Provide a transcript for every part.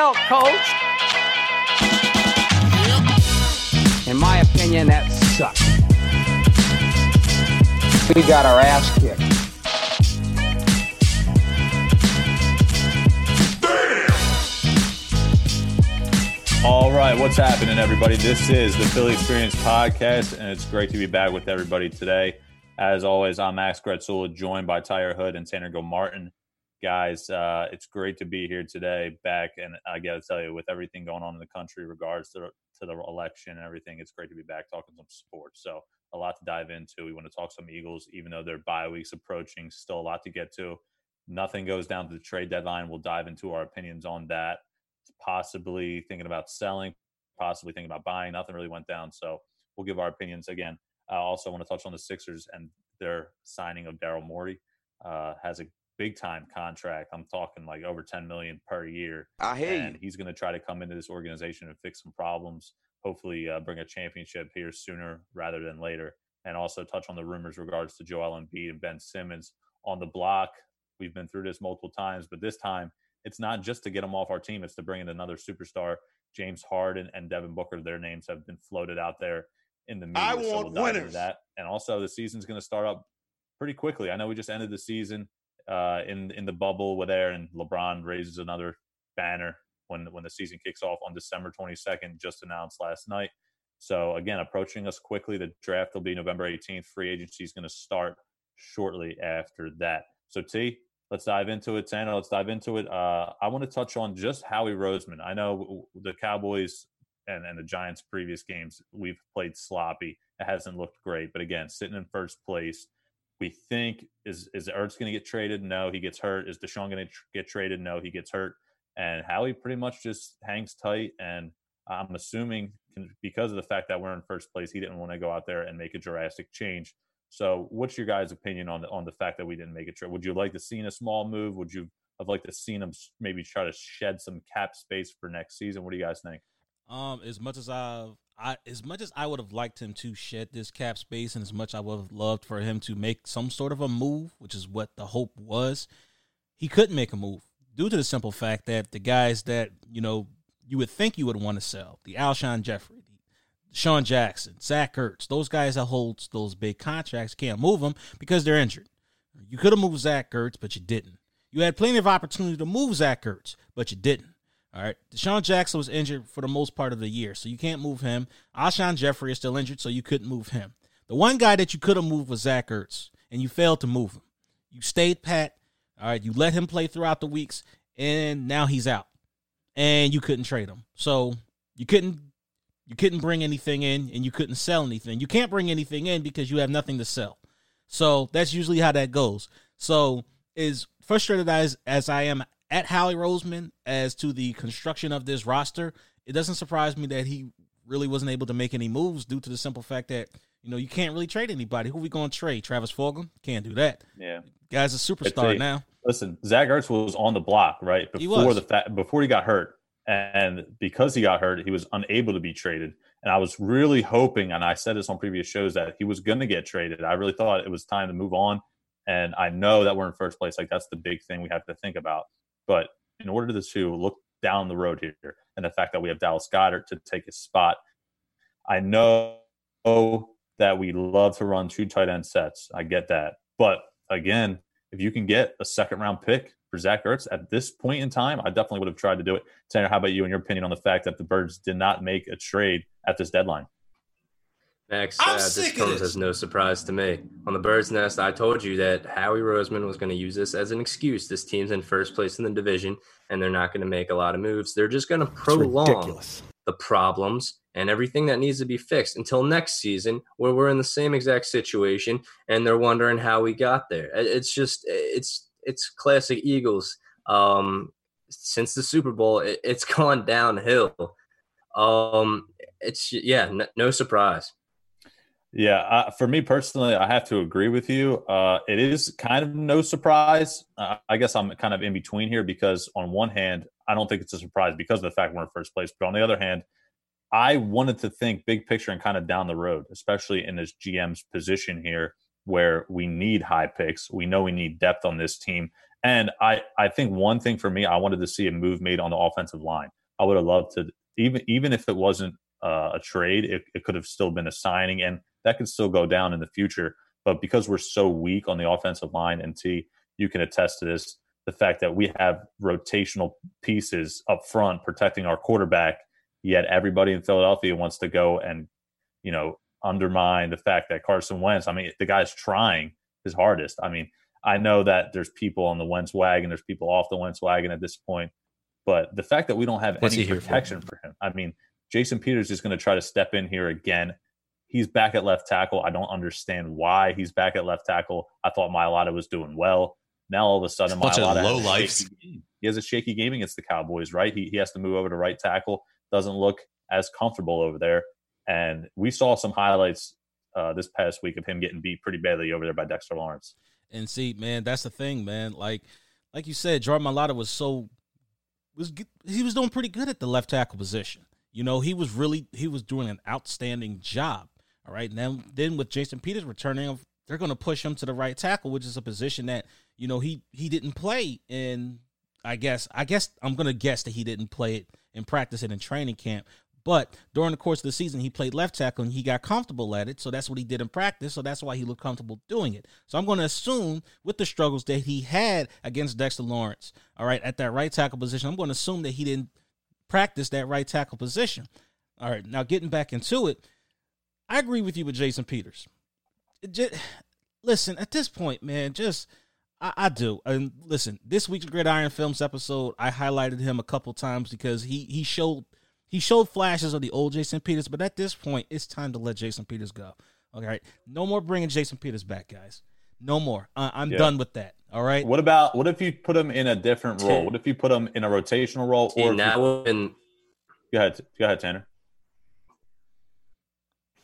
belt, coach. In my opinion, that sucks. We got our ass kicked. All right, what's happening, everybody? This is the Philly Experience podcast, and it's great to be back with everybody today. As always, I'm Max Gretzula, joined by Tyler Hood and Tanner Go Martin. Guys, uh, it's great to be here today, back, and I got to tell you, with everything going on in the country, regards to, to the election and everything, it's great to be back talking some sports. So, a lot to dive into. We want to talk some Eagles, even though their bye week's approaching. Still a lot to get to. Nothing goes down to the trade deadline. We'll dive into our opinions on that possibly thinking about selling, possibly thinking about buying. Nothing really went down. So we'll give our opinions again. I also want to touch on the Sixers and their signing of Daryl Morey. Uh, has a big time contract. I'm talking like over 10 million per year. I hear and you. he's going to try to come into this organization and fix some problems. Hopefully, uh, bring a championship here sooner rather than later. And also touch on the rumors regards to Joel Embiid and Ben Simmons on the block. We've been through this multiple times, but this time it's not just to get them off our team; it's to bring in another superstar. James Harden and Devin Booker, their names have been floated out there in the media. I so want we'll winners. That and also the season's going to start up pretty quickly. I know we just ended the season uh, in in the bubble with there, and LeBron raises another banner when when the season kicks off on December 22nd, just announced last night. So again, approaching us quickly. The draft will be November 18th. Free agency is going to start shortly after that. So T, let's dive into it. Tanner, let's dive into it. Uh, I want to touch on just Howie Roseman. I know the Cowboys and, and the Giants' previous games we've played sloppy. It hasn't looked great, but again, sitting in first place. We think is is Ertz going to get traded? No, he gets hurt. Is DeSean going to tr- get traded? No, he gets hurt. And Howie pretty much just hangs tight. And I'm assuming because of the fact that we're in first place, he didn't want to go out there and make a drastic change. So, what's your guys' opinion on the on the fact that we didn't make a trade? Would you like to see a small move? Would you have liked to seen him maybe try to shed some cap space for next season? What do you guys think? Um, as much as I, I as much as I would have liked him to shed this cap space, and as much I would have loved for him to make some sort of a move, which is what the hope was, he couldn't make a move due to the simple fact that the guys that you know you would think you would want to sell, the Alshon Jeffery, the DeSean Jackson, Zach Ertz, those guys that hold those big contracts can't move them because they're injured. You could have moved Zach Ertz, but you didn't. You had plenty of opportunity to move Zach Ertz, but you didn't. All right. DeSean Jackson was injured for the most part of the year, so you can't move him. Alshon Jeffery is still injured, so you couldn't move him. The one guy that you could have moved was Zach Ertz, and you failed to move him. You stayed pat. All right. You let him play throughout the weeks, and now he's out. And you couldn't trade him. So you couldn't you couldn't bring anything in and you couldn't sell anything. You can't bring anything in because you have nothing to sell. So that's usually how that goes. So as frustrated as as I am at Howie Roseman as to the construction of this roster, it doesn't surprise me that he really wasn't able to make any moves due to the simple fact that you know you can't really trade anybody. Who we going to trade? Travis Fulgham? Can't do that. Yeah. Guy's a superstar a- now. Listen, Zach Ertz was on the block right before the fact before he got hurt, and because he got hurt, he was unable to be traded. And I was really hoping, and I said this on previous shows, that he was going to get traded. I really thought it was time to move on. And I know that we're in first place. Like that's the big thing we have to think about. But in order to, look down the road here, and the fact that we have Dallas Goedert to take his spot, I know that we love to run two tight end sets. I get that. But again, if you can get a second round pick for Zach Ertz at this point in time, I definitely would have tried to do it. Tanner, how about you and your opinion on the fact that the Birds did not make a trade at this deadline? Max, I'm uh, this sick of comes as no surprise to me. On the Bird's Nest, I told you that Howie Roseman was going to use this as an excuse. This team's in first place in the division, and they're not going to make a lot of moves. They're just going to prolong the problems and everything that needs to be fixed until next season, where we're in the same exact situation, and they're wondering how we got there. It's just, it's it's classic Eagles. Um, since the Super Bowl, it, it's gone downhill. Um, it's yeah, n- no surprise. Yeah, uh, for me personally, I have to agree with you. Uh, it is kind of no surprise. Uh, I guess I'm kind of in between here because, on one hand, I don't think it's a surprise because of the fact we're in first place. But on the other hand, I wanted to think big picture and kind of down the road, especially in this GM's position here where we need high picks. We know we need depth on this team. And I, I think one thing for me, I wanted to see a move made on the offensive line. I would have loved to, even even if it wasn't uh, a trade, it, it could have still been a signing, and that could still go down in the future. But because we're so weak on the offensive line, and T, you can attest to this, the fact that we have rotational pieces up front protecting our quarterback, yet everybody in Philadelphia wants to go and, you know, undermine the fact that Carson Wentz, I mean, the guy's trying his hardest. I mean, I know that there's people on the Wentz wagon, there's people off the Wentz wagon at this point, but the fact that we don't have What's any protection for? for him, I mean, Jason Peters is going to try to step in here again. He's back at left tackle. I don't understand why he's back at left tackle. I thought Mailata was doing well. Now all of a sudden, Bunch of Mailata has a shaky game. He has a shaky game against the Cowboys, right? He, he has to move over to right tackle. Doesn't look as comfortable over there. And we saw some highlights uh, this past week of him getting beat pretty badly over there by Dexter Lawrence. And see, man, that's the thing, man. Like, like you said, Jordan Mailata was so was he was doing pretty good at the left tackle position. You know, he was really he was doing an outstanding job. All right, now then with Jason Peters returning, they're going to push him to the right tackle, which is a position that you know he he didn't play in. I guess I guess I'm going to guess that he didn't play it in practice and in training camp. But during the course of the season, he played left tackle and he got comfortable at it. So that's what he did in practice. So that's why he looked comfortable doing it. So I'm going to assume with the struggles that he had against Dexter Lawrence, all right, at that right tackle position, I'm going to assume that he didn't practice that right tackle position. All right, now getting back into it, I agree with you with Jason Peters. It ju- listen, at this point, man, just I, I do. And listen, this week's Gridiron Films episode, I highlighted him a couple times because he he showed he showed flashes of the old Jason Peters, but at this point, it's time to let Jason Peters go. All right, no more bringing Jason Peters back, guys. No more. I, I'm Yeah. done with that. All right. What about what if you put him in a different role? What if you put him in a rotational role? See, Or if you- now go ahead, go ahead, Tanner.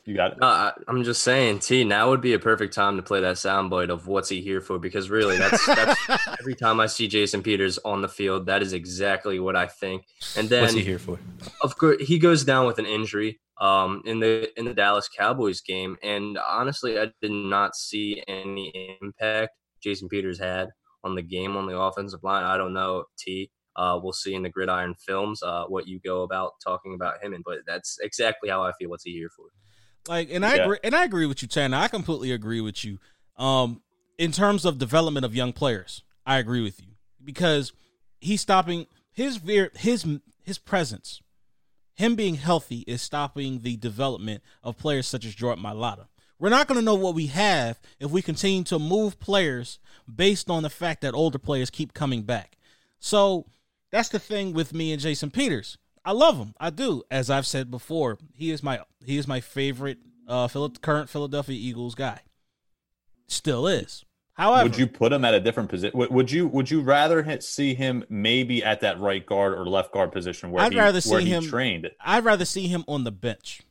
You got it. I, I'm just saying, T. Now would be a perfect time to play that soundbite of "What's he here for?" Because really, that's that's every time I see Jason Peters on the field, that is exactly what I think. And then, What's he here for? of course, he goes down with an injury um, in the in the Dallas Cowboys game, and honestly, I did not see any impact Jason Peters had on the game on the offensive line. I don't know, T. Uh, we'll see in the Gridiron films uh, what you go about talking about him, and but that's exactly how I feel. What's he here for? Like, and I Yeah. agree, and I agree with you, Tanner. I completely agree with you. Um, in terms of development of young players, I agree with you because he's stopping his his his presence, him being healthy is stopping the development of players such as Jordan Mailata. We're not going to know what we have if we continue to move players based on the fact that older players keep coming back. So that's the thing with me and Jason Peters. I love him. I do. As I've said before, he is my he is my favorite uh Phil- current Philadelphia Eagles guy. Still is. However, Would you put him at a different position? Would, you Would you rather hit, see him maybe at that right guard or left guard position where I'd he, rather see him- trained? I'd rather see him on the bench,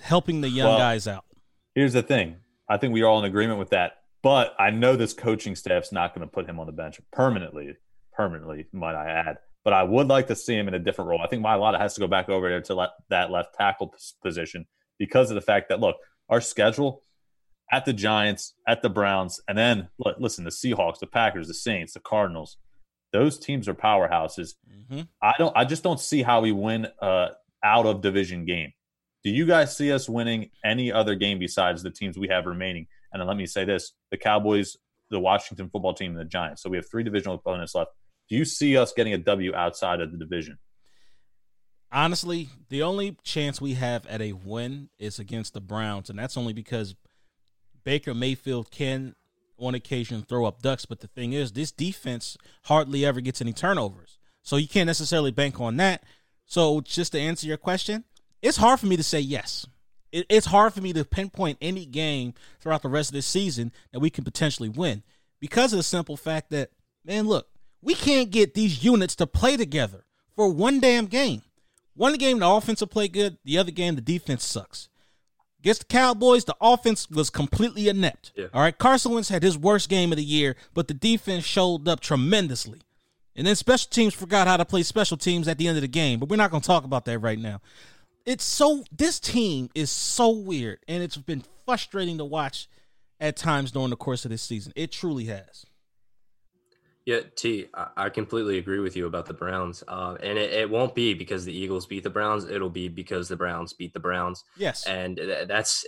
helping the young Well, guys out. Here's the thing. I think we're all in agreement with that. But I know this coaching staff's not going to put him on the bench permanently. Permanently, might I add. But I would like to see him in a different role. I think Mailata has to go back over there to let that left tackle position because of the fact that look, our schedule at the Giants, at the Browns, and then li- listen, the Seahawks, the Packers, the Saints, the Cardinals. Those teams are powerhouses. hmm I don't. I just don't see how we win uh, out of division game. Do you guys see us winning any other game besides the teams we have remaining? And then let me say this: the Cowboys, the Washington football team, and the Giants. So we have three divisional opponents left. Do you see us getting a W outside of the division? Honestly, the only chance we have at a win is against the Browns, and that's only because Baker Mayfield can, on occasion, throw up ducks. But the thing is, this defense hardly ever gets any turnovers, so you can't necessarily bank on that. So, just to answer your question, it's hard for me to say yes. It, it's hard for me to pinpoint any game throughout the rest of this season that we can potentially win because of the simple fact that, man, look, we can't get these units to play together for one damn game. One game, the offense will play good. The other game, the defense sucks. Against the Cowboys, the offense was completely inept. Yeah. All right, Carson Wentz had his worst game of the year, but the defense showed up tremendously. And then special teams forgot how to play special teams at the end of the game, but we're not going to talk about that right now. It's so this team is so weird, and it's been frustrating to watch at times during the course of this season. It truly has. Yeah, T, I completely agree with you about the Browns. Uh, and it, it, won't be because the Eagles beat the Browns. It'll be because the Browns beat the Browns. Yes. And that's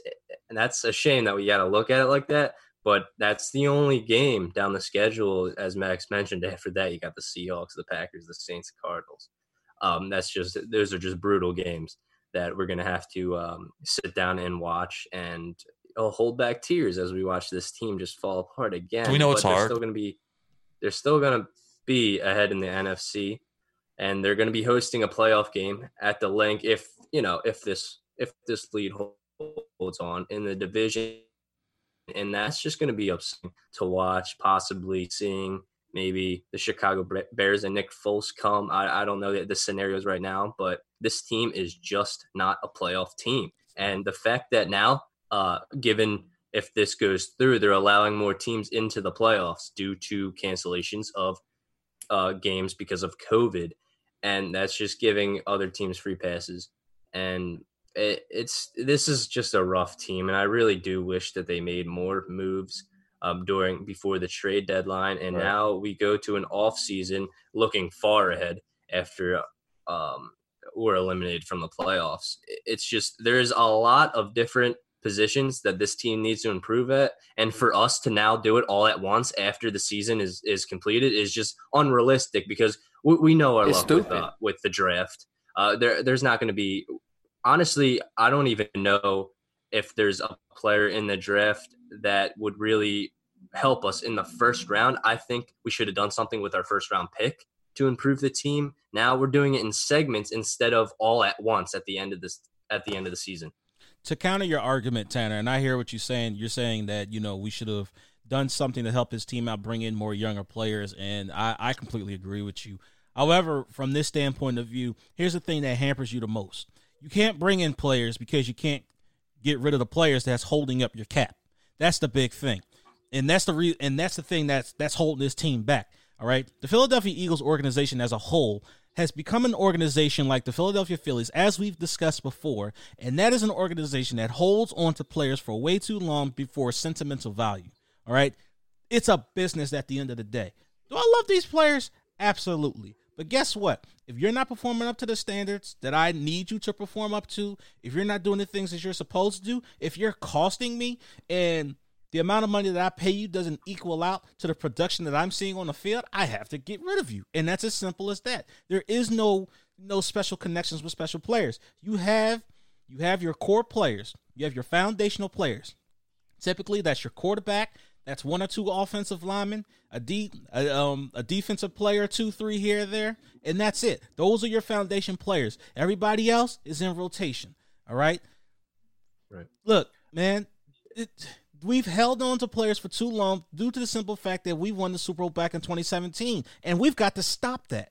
that's a shame that we got to look at it like that. But that's the only game down the schedule, as Max mentioned. After that, you got the Seahawks, the Packers, the Saints, the Cardinals. Um, that's just those are just brutal games that we're gonna have to um, sit down and watch and I'll uh, hold back tears as we watch this team just fall apart again. Do we know it's hard? Still gonna be they're still going to be ahead in the NFC, and they're going to be hosting a playoff game at the Linc if you know if this if this lead holds on in the division, and that's just going to be upsetting to watch. Possibly seeing maybe the Chicago Bears and Nick Foles come. I, I don't know the scenarios right now, but this team is just not a playoff team. And the fact that now, uh, given if this goes through, they're allowing more teams into the playoffs due to cancellations of uh, games because of COVID, and that's just giving other teams free passes. And it, it's this is just a rough team, and I really do wish that they made more moves um, during before the trade deadline. And right. now we go to an off season looking far ahead after um, we're eliminated from the playoffs. It's just there's a lot of different positions that this team needs to improve at. And for us to now do it all at once after the season is is completed is just unrealistic because we, we know our luck with, uh, with, the draft. Uh, there there's not going to be honestly i don't even know if there's a player in the draft that would really help us in the first round. I think we should have done something with our first round pick to improve the team. Now we're doing it in segments instead of all at once at the end of this at the end of the season to counter your argument, Tanner, and I hear what you're saying. You're saying that you know we should have done something to help his team out, bring in more younger players, and I, I completely agree with you. However, from this standpoint of view, here's the thing that hampers you the most: you can't bring in players because you can't get rid of the players that's holding up your cap. That's the big thing, and that's the re- and that's the thing that's that's holding this team back. All right, the Philadelphia Eagles organization as a whole has become an organization like the Philadelphia Phillies, as we've discussed before, and that is an organization that holds on to players for way too long before sentimental value. All right. It's a business at the end of the day. Do I love these players? Absolutely. But guess what? If you're not performing up to the standards that I need you to perform up to, if you're not doing the things that you're supposed to do, if you're costing me and the amount of money that I pay you doesn't equal out to the production that I'm seeing on the field, I have to get rid of you. And that's as simple as that. There is no no special connections with special players. You have you have your core players. You have your foundational players. Typically, that's your quarterback. That's one or two offensive linemen, a de- a, um, a defensive player, two, three here, there, and that's it. Those are your foundation players. Everybody else is in rotation. All right. Right. Look, man, it, we've held on to players for too long due to the simple fact that we won the Super Bowl back in 2017, and we've got to stop that.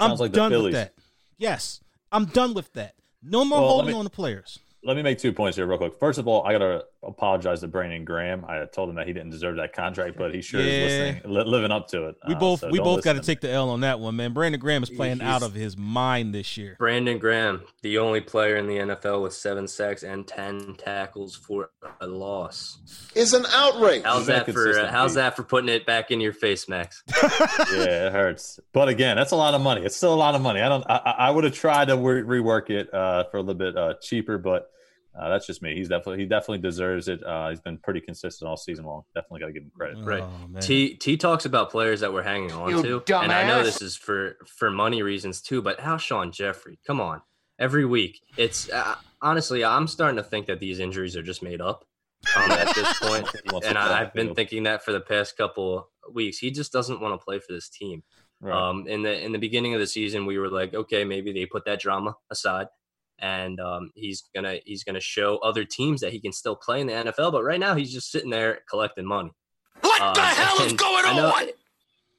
Sounds I'm like done with that. Yes, I'm done with that. No more well, holding me, on to players let me make two points here, real quick. First of all, I gotta apologize to Brandon Graham. I told him that he didn't deserve that contract, but he sure yeah. is listening, li- living up to it. We uh, both so we both got to take the L on that one, man. Brandon Graham is playing He's, out of his mind this year. Brandon Graham, the only player in the NFL with seven sacks and ten tackles for a loss, is an outrage. How's that for? Uh, how's that for putting it back in your face, Max? yeah, it hurts. But again, that's a lot of money. It's still a lot of money. I don't. I, I would have tried to re- rework it uh, for a little bit uh, cheaper, but uh, that's just me. He's definitely he definitely deserves it. Uh, he's been pretty consistent all season long. Definitely got to give him credit. Right. Oh, T T talks about players that we're hanging on you to, dumbass. and I know this is for for money reasons too. But Alshon Jeffery? come on, every week it's uh, honestly I'm starting to think that these injuries are just made up um, at this point, and I, have been thinking that for the past couple weeks. He just doesn't want to play for this team. Right. Um, in the in the beginning of the season, we were like, okay, maybe they put that drama aside and um, he's gonna he's gonna show other teams that he can still play in the NFL. But right now, he's just sitting there collecting money. What um, the hell is going on? It,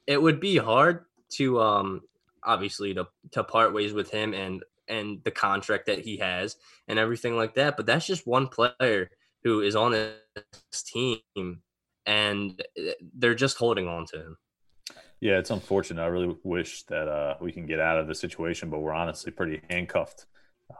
it, would be hard to um, obviously to to part ways with him and and the contract that he has and everything like that. But that's just one player who is on this team, and eh, they're just holding on to him. Yeah, it's unfortunate. I really wish that uh, we can get out of the situation, but we're honestly pretty handcuffed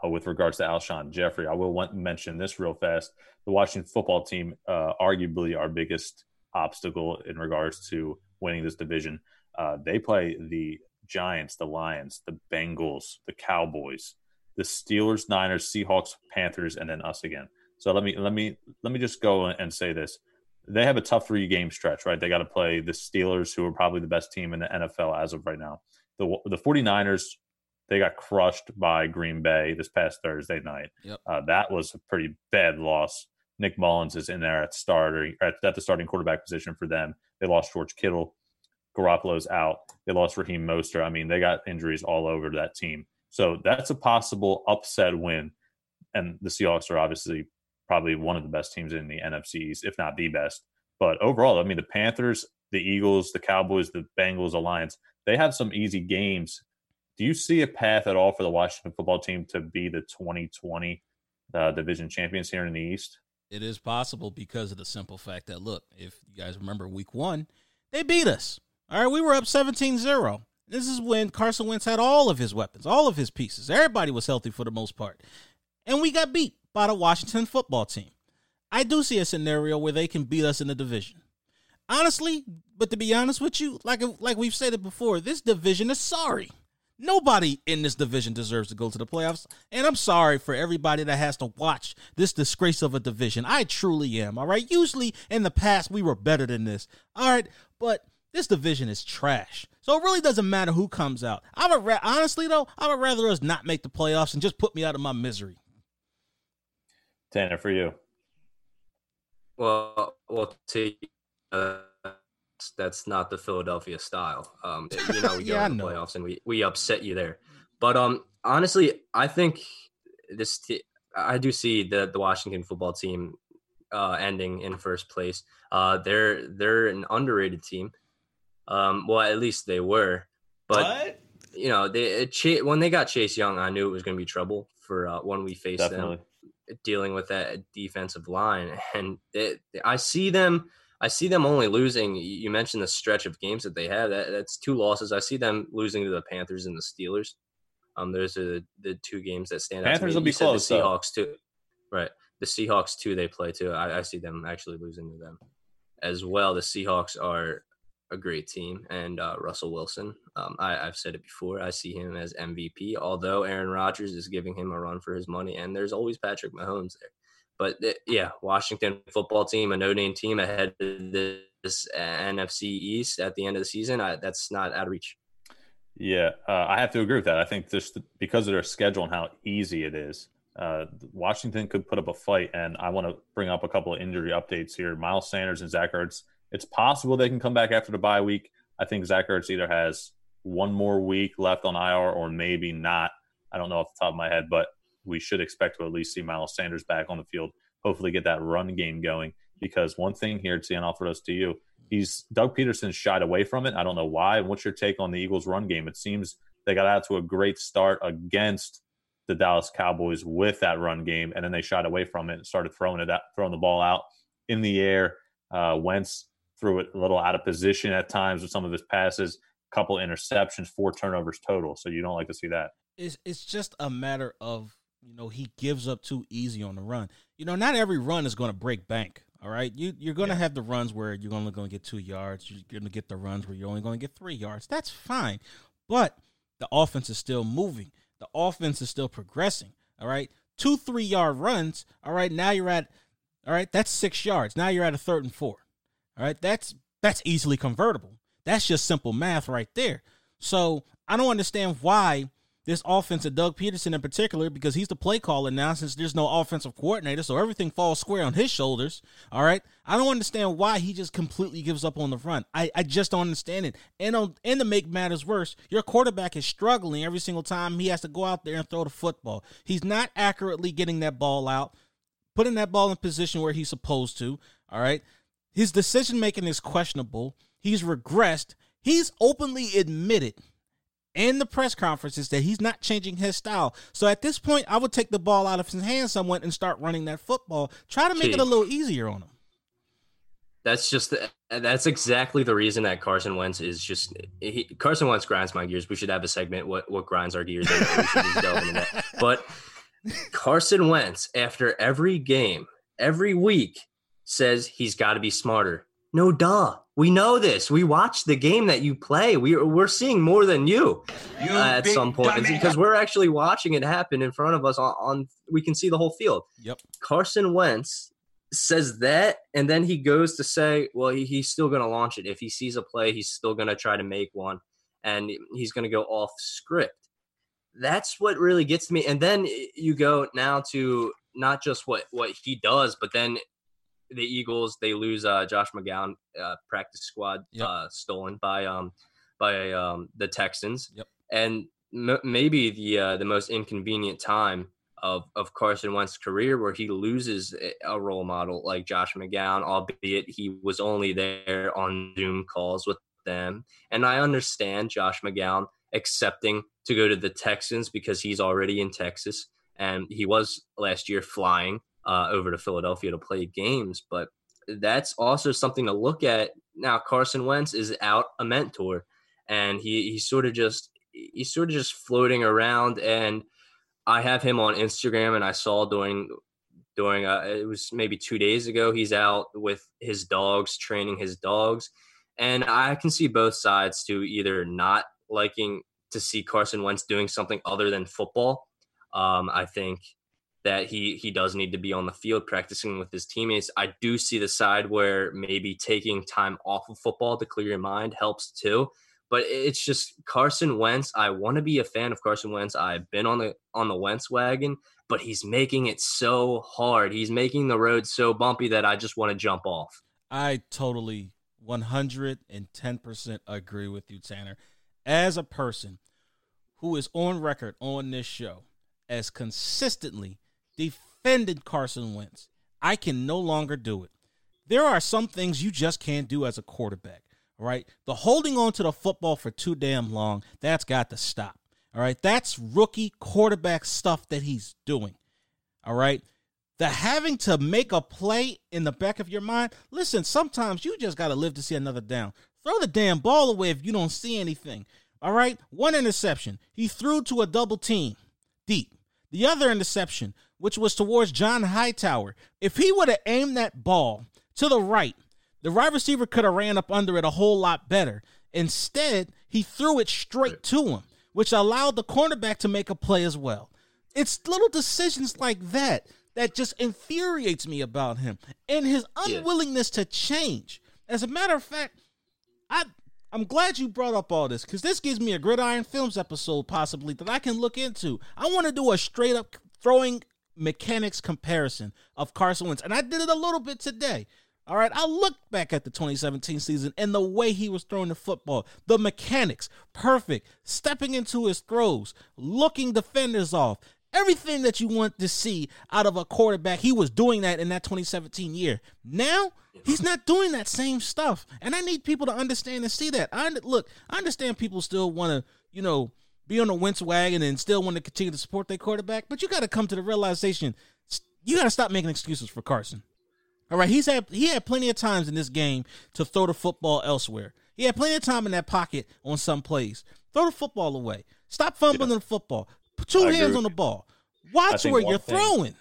uh, with regards to Alshon Jeffery. I will want, mention this real fast. The Washington football team, uh, arguably our biggest obstacle in regards to winning this division. Uh, they play the Giants, the Lions, the Bengals, the Cowboys, the Steelers, Niners, Seahawks, Panthers, and then us again. So let me let me let me just go and say this. They have a tough three game stretch, right? They got to play the Steelers, who are probably the best team in the NFL as of right now. The the 49ers, they got crushed by Green Bay this past Thursday night. Yep. Uh, that was a pretty bad loss. Nick Mullens is in there at starter at, at the starting quarterback position for them. They lost George Kittle. Garoppolo's out. They lost Raheem Mostert. I mean, they got injuries all over that team. So that's a possible upset win. And the Seahawks are obviously probably one of the best teams in the NFCs, if not the best. But overall, I mean, the Panthers, the Eagles, the Cowboys, the Bengals, Alliance, they have some easy games. Do you see a path at all for the Washington football team to be the 2020 uh, division champions here in the East? It is possible because of the simple fact that, look, if you guys remember week one, they beat us. All right, we were up 17 0. This is when Carson Wentz had all of his weapons, all of his pieces. Everybody was healthy for the most part. And we got beat by the Washington football team. I do see a scenario where they can beat us in the division. Honestly, but to be honest with you, like like we've said it before, this division is sorry. Nobody in this division deserves to go to the playoffs. And I'm sorry for everybody that has to watch this disgrace of a division. I truly am. All right. Usually in the past, we were better than this. All right. But this division is trash. So it really doesn't matter who comes out. I would ra- honestly though, I would rather us not make the playoffs and just put me out of my misery. Tanner, for you. Well, well, to uh, that's not the Philadelphia style. Um, you know, we go Yeah, I in the know. playoffs and we we upset you there. But um, honestly, I think this t- I do see the the Washington football team uh, ending in first place. Uh, they're they're an underrated team. Um, well, at least they were. But you know, they it, Cha- when they got Chase Young, I knew it was going to be trouble for uh, when we faced Definitely. them dealing with that defensive line. And it, I see them. I see them only losing. You mentioned the stretch of games that they had. That, that's two losses. I see them losing to the Panthers and the Steelers. Um, those are the, two games that stand out. to Panthers me. will be You close, The though. Seahawks too, right? The Seahawks too. They play too. I, I see them actually losing to them as well. The Seahawks are a great team, and uh, Russell Wilson. Um, I, I've said it before. I see him as MVP. Although Aaron Rodgers is giving him a run for his money, and there's always Patrick Mahomes there. But yeah, Washington football team, a no name team ahead of this uh, NFC East at the end of the season. I, that's not out of reach. Yeah, uh, I have to agree with that. I think just because of their schedule and how easy it is, uh, Washington could put up a fight. And I want to bring up a couple of injury updates here. Miles Sanders and Zach Ertz. It's possible they can come back after the bye week. I think Zach Ertz either has one more week left on IR or maybe not. I don't know off the top of my head, but we should expect to at least see Miles Sanders back on the field. Hopefully, get that run game going. Because one thing here, Tian, I'll throw to you. He's Doug Pederson shied away from it. I don't know why. What's your take on the Eagles' run game? It seems they got out to a great start against the Dallas Cowboys with that run game, and then they shied away from it and started throwing it out, throwing the ball out in the air. Uh, Wentz threw it a little out of position at times with some of his passes. Couple interceptions, four turnovers total. So you don't like to see that. it's it's just a matter of you know he gives up too easy on the run. You know, not every run is going to break bank. All right, you you're going to have the runs where you're only going to get two yards. You're going to get the runs where you're only going to get three yards. That's fine, but the offense is still moving. The offense is still progressing. All right, two three yard runs. All right, now you're at all right. That's six yards. Now you're at a third and four. All right, that's that's easily convertible. That's just simple math right there. So I don't understand why this offense of Doug Pederson in particular, because he's the play caller now, since there's no offensive coordinator, so everything falls square on his shoulders. All right. I don't understand why he just completely gives up on the front. I, I just don't understand it. And on, and to make matters worse, your quarterback is struggling every single time he has to go out there and throw the football. He's not accurately getting that ball out, putting that ball in position where he's supposed to. All right. His decision making is questionable. He's regressed. He's openly admitted in the press conferences that he's not changing his style. So at this point, I would take the ball out of his hands somewhat and start running that football. Try to make it a little easier on him. That's just that's exactly the reason that Carson Wentz is just he, Carson Wentz grinds my gears. We should have a segment what what grinds our gears. We should just delve into that. But Carson Wentz, after every game, every week, says he's got to be smarter. No, duh. We know this. We watch the game that you play. We we're seeing more than you, You uh, at some point dummy. because we're actually watching it happen in front of us. On, on we can see the whole field. Yep. Carson Wentz says that, and then he goes to say, "Well, he, he's still going to launch it. If he sees a play, he's still going to try to make one, and he's going to go off script." That's what really gets me. And then you go now to not just what what he does, but then the Eagles they lose uh, Josh McCown uh, practice squad Yep. uh, stolen by um by um the Texans. Yep. And m- maybe the uh, the most inconvenient time of of Carson Wentz's career where he loses a- a role model like Josh McCown, albeit he was only there on Zoom calls with them. And I understand Josh McCown accepting to go to the Texans because he's already in Texas and he was last year flying uh, over to Philadelphia to play games. But that's also something to look at. Now Carson Wentz is out a mentor, and he he's sort of just he's sort of just floating around. And I have him on Instagram, and I saw during during uh, it was maybe two days ago. He's out with his dogs, training his dogs, and I can see both sides to either not liking to see Carson Wentz doing something other than football. Um, I think that he he does need to be on the field practicing with his teammates. I do see the side where maybe taking time off of football to clear your mind helps too. But it's just Carson Wentz. I want to be a fan of Carson Wentz. I've been on the on the Wentz wagon, but he's making it so hard. He's making the road so bumpy that I just want to jump off. I totally 110% agree with you, Tanner. As a person who is on record on this show as consistently defended Carson Wentz, I can no longer do it. There are some things you just can't do as a quarterback, all right? The holding on to the football for too damn long, that's got to stop. All right? That's rookie quarterback stuff that he's doing. All right? the having to make a play in the back of your mind. Listen, sometimes you just got to live to see another down. Throw the damn ball away if you don't see anything. All right? One interception. He threw to a double team deep. The other interception, which was towards John Hightower, if he would have aimed that ball to the right, the wide receiver could have ran up under it a whole lot better. Instead, he threw it straight to him, which allowed the cornerback to make a play as well. It's little decisions like that that just infuriates me about him and his Yeah. unwillingness to change. As a matter of fact, I I'm glad you brought up all this because this gives me a Gridiron Films episode possibly that I can look into. I want to do a straight up throwing mechanics comparison of Carson Wentz, and I did it a little bit today. All right, I looked back at the 2017 season and the way he was throwing the football, the mechanics, perfect, stepping into his throws, looking defenders off, everything that you want to see out of a quarterback. He was doing that in that 2017 year. Now he's not doing that same stuff, and I need people to understand and see that. I look, I understand people still want to, you know, be on the Wentz wagon and still want to continue to support their quarterback, but you got to come to the realization you got to stop making excuses for Carson. All right, he's had he had plenty of times in this game to throw the football elsewhere. He had plenty of time in that pocket on some plays. Throw the football away. Stop fumbling the football. Put two I hands with on the ball. Watch where you're thing- throwing.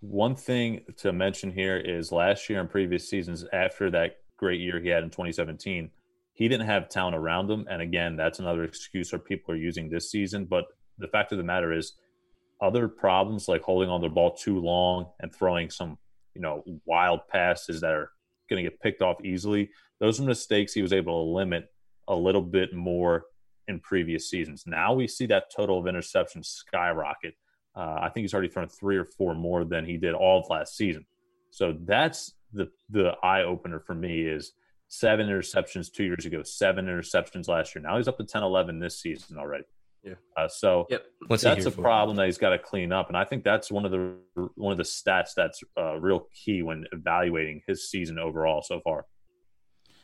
One thing to mention here is last year and previous seasons after that great year he had in 2017, he didn't have talent around him. And again, that's another excuse that people are using this season. But the fact of the matter is, other problems like holding on the ball too long and throwing some, you know, wild passes that are going to get picked off easily, those are mistakes he was able to limit a little bit more in previous seasons. Now we see that total of interceptions skyrocket. Uh, I think he's already thrown three or four more than he did all of last season. So that's the the eye opener for me is seven interceptions two years ago, seven interceptions last year. Now he's up to 10, 11 this season already. Yeah. Uh, so Yep. What's that's a for? problem that he's got to clean up, and I think that's one of the one of the stats that's uh, real key when evaluating his season overall so far.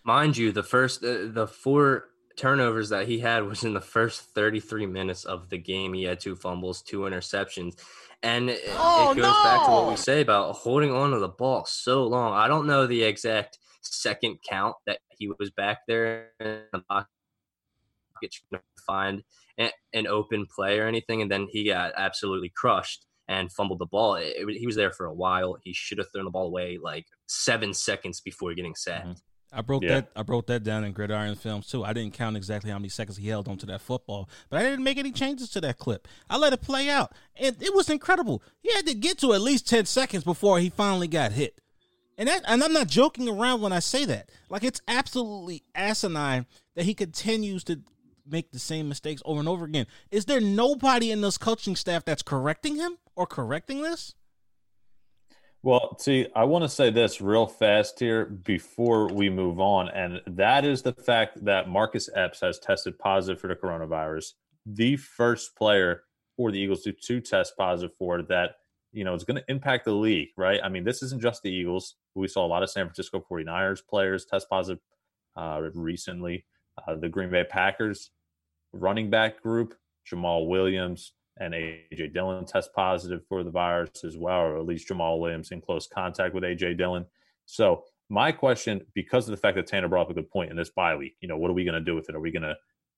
Mind you, the first uh, the four turnovers that he had was in the first 33 minutes of the game. He had two fumbles, two interceptions. And it, Oh, it goes back to what we say about holding on to the ball so long. I don't know the exact second count that he was back there in the pocket trying to find an, an open play or anything, and then he got absolutely crushed and fumbled the ball. It- it- he was there for a while. He should have thrown the ball away like seven seconds before getting sacked. Mhm. I broke Yeah. that. I broke that down in Gridiron Films too. I didn't count exactly how many seconds he held onto that football, but I didn't make any changes to that clip. I let it play out, and it was incredible. He had to get to at least ten seconds before he finally got hit, and that, and I'm not joking around when I say that. Like it's absolutely asinine that he continues to make the same mistakes over and over again. Is there nobody in this coaching staff that's correcting him or correcting this? Well, see, I want to say this real fast here before we move on, and that is the fact that Marcus Epps has tested positive for the coronavirus. The first player for the Eagles to, to test positive for that, you know, it's going to impact the league, right? I mean, this isn't just the Eagles. We saw a lot of San Francisco 49ers players test positive uh, recently. Uh, the Green Bay Packers running back group, Jamaal Williams, and AJ Dillon test positive for the virus as well, or at least Jamaal Williams in close contact with AJ Dillon. So my question, because of the fact that Tanner brought up a good point in this bye week, you know, what are we going to do with it? Are we going to